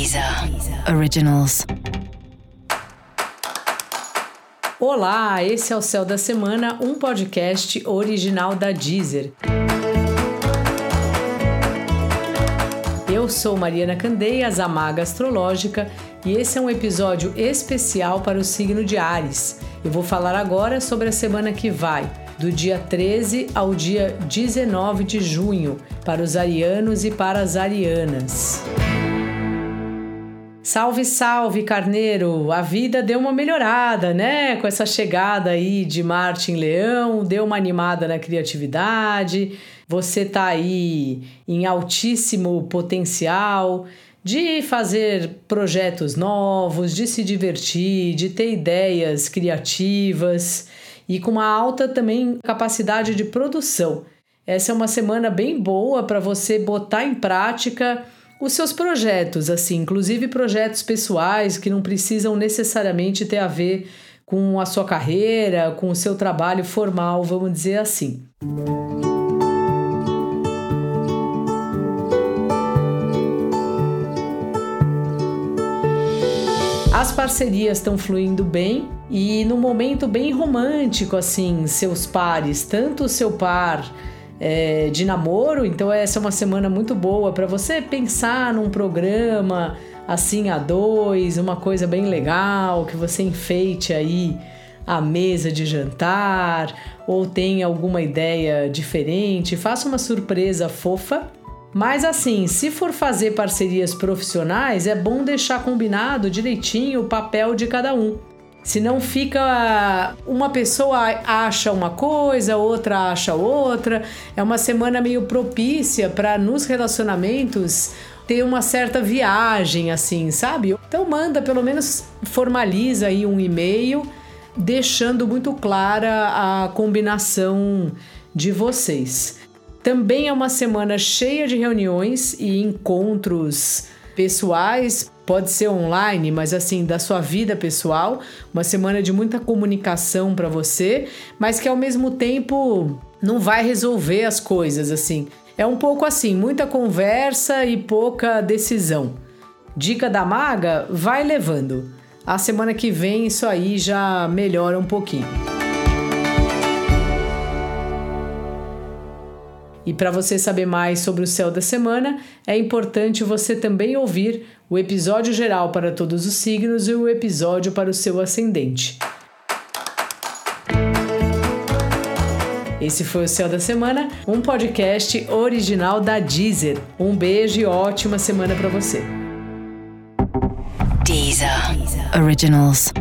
Deezer Originals. Olá, esse é o Céu da Semana, um podcast original da Deezer. Eu sou Mariana Candeias, a Maga Astrológica, e esse é um episódio especial para o signo de Ares. Eu vou falar agora sobre a semana que vai, do dia 13 ao dia 19 de junho, para os arianos e para as arianas. Salve, salve, carneiro! A vida deu uma melhorada, né? Com essa chegada aí de Marte em Leão, deu uma animada na criatividade. Você tá aí em altíssimo potencial de fazer projetos novos, de se divertir, de ter ideias criativas e com uma alta também capacidade de produção. Essa é uma semana bem boa para você botar em prática os seus projetos, assim, inclusive projetos pessoais que não precisam necessariamente ter a ver com a sua carreira, com o seu trabalho formal, vamos dizer assim. As parcerias estão fluindo bem e no momento bem romântico, assim, seus pares, tanto o seu par é, de namoro, então essa é uma semana muito boa para você pensar num programa assim a dois, uma coisa bem legal, que você enfeite aí a mesa de jantar ou tenha alguma ideia diferente, faça uma surpresa fofa. Mas assim, se for fazer parcerias profissionais, é bom deixar combinado direitinho o papel de cada um. Senão fica. Uma pessoa acha uma coisa, outra acha outra. É uma semana meio propícia para nos relacionamentos ter uma certa viagem, assim, sabe? Então manda, pelo menos formaliza aí um e-mail, deixando muito clara a combinação de vocês. Também é uma semana cheia de reuniões e encontros pessoais Pode ser online, mas assim, da sua vida pessoal, uma semana de muita comunicação para você, mas que ao mesmo tempo não vai resolver as coisas assim. É um pouco assim, muita conversa e pouca decisão. Dica da maga, vai levando. A semana que vem isso aí já melhora um pouquinho. E para você saber mais sobre o céu da semana, é importante você também ouvir o episódio geral para todos os signos e o episódio para o seu ascendente. Esse foi o Céu da Semana, um podcast original da Deezer. Um beijo e ótima semana para você. Deezer. Originals.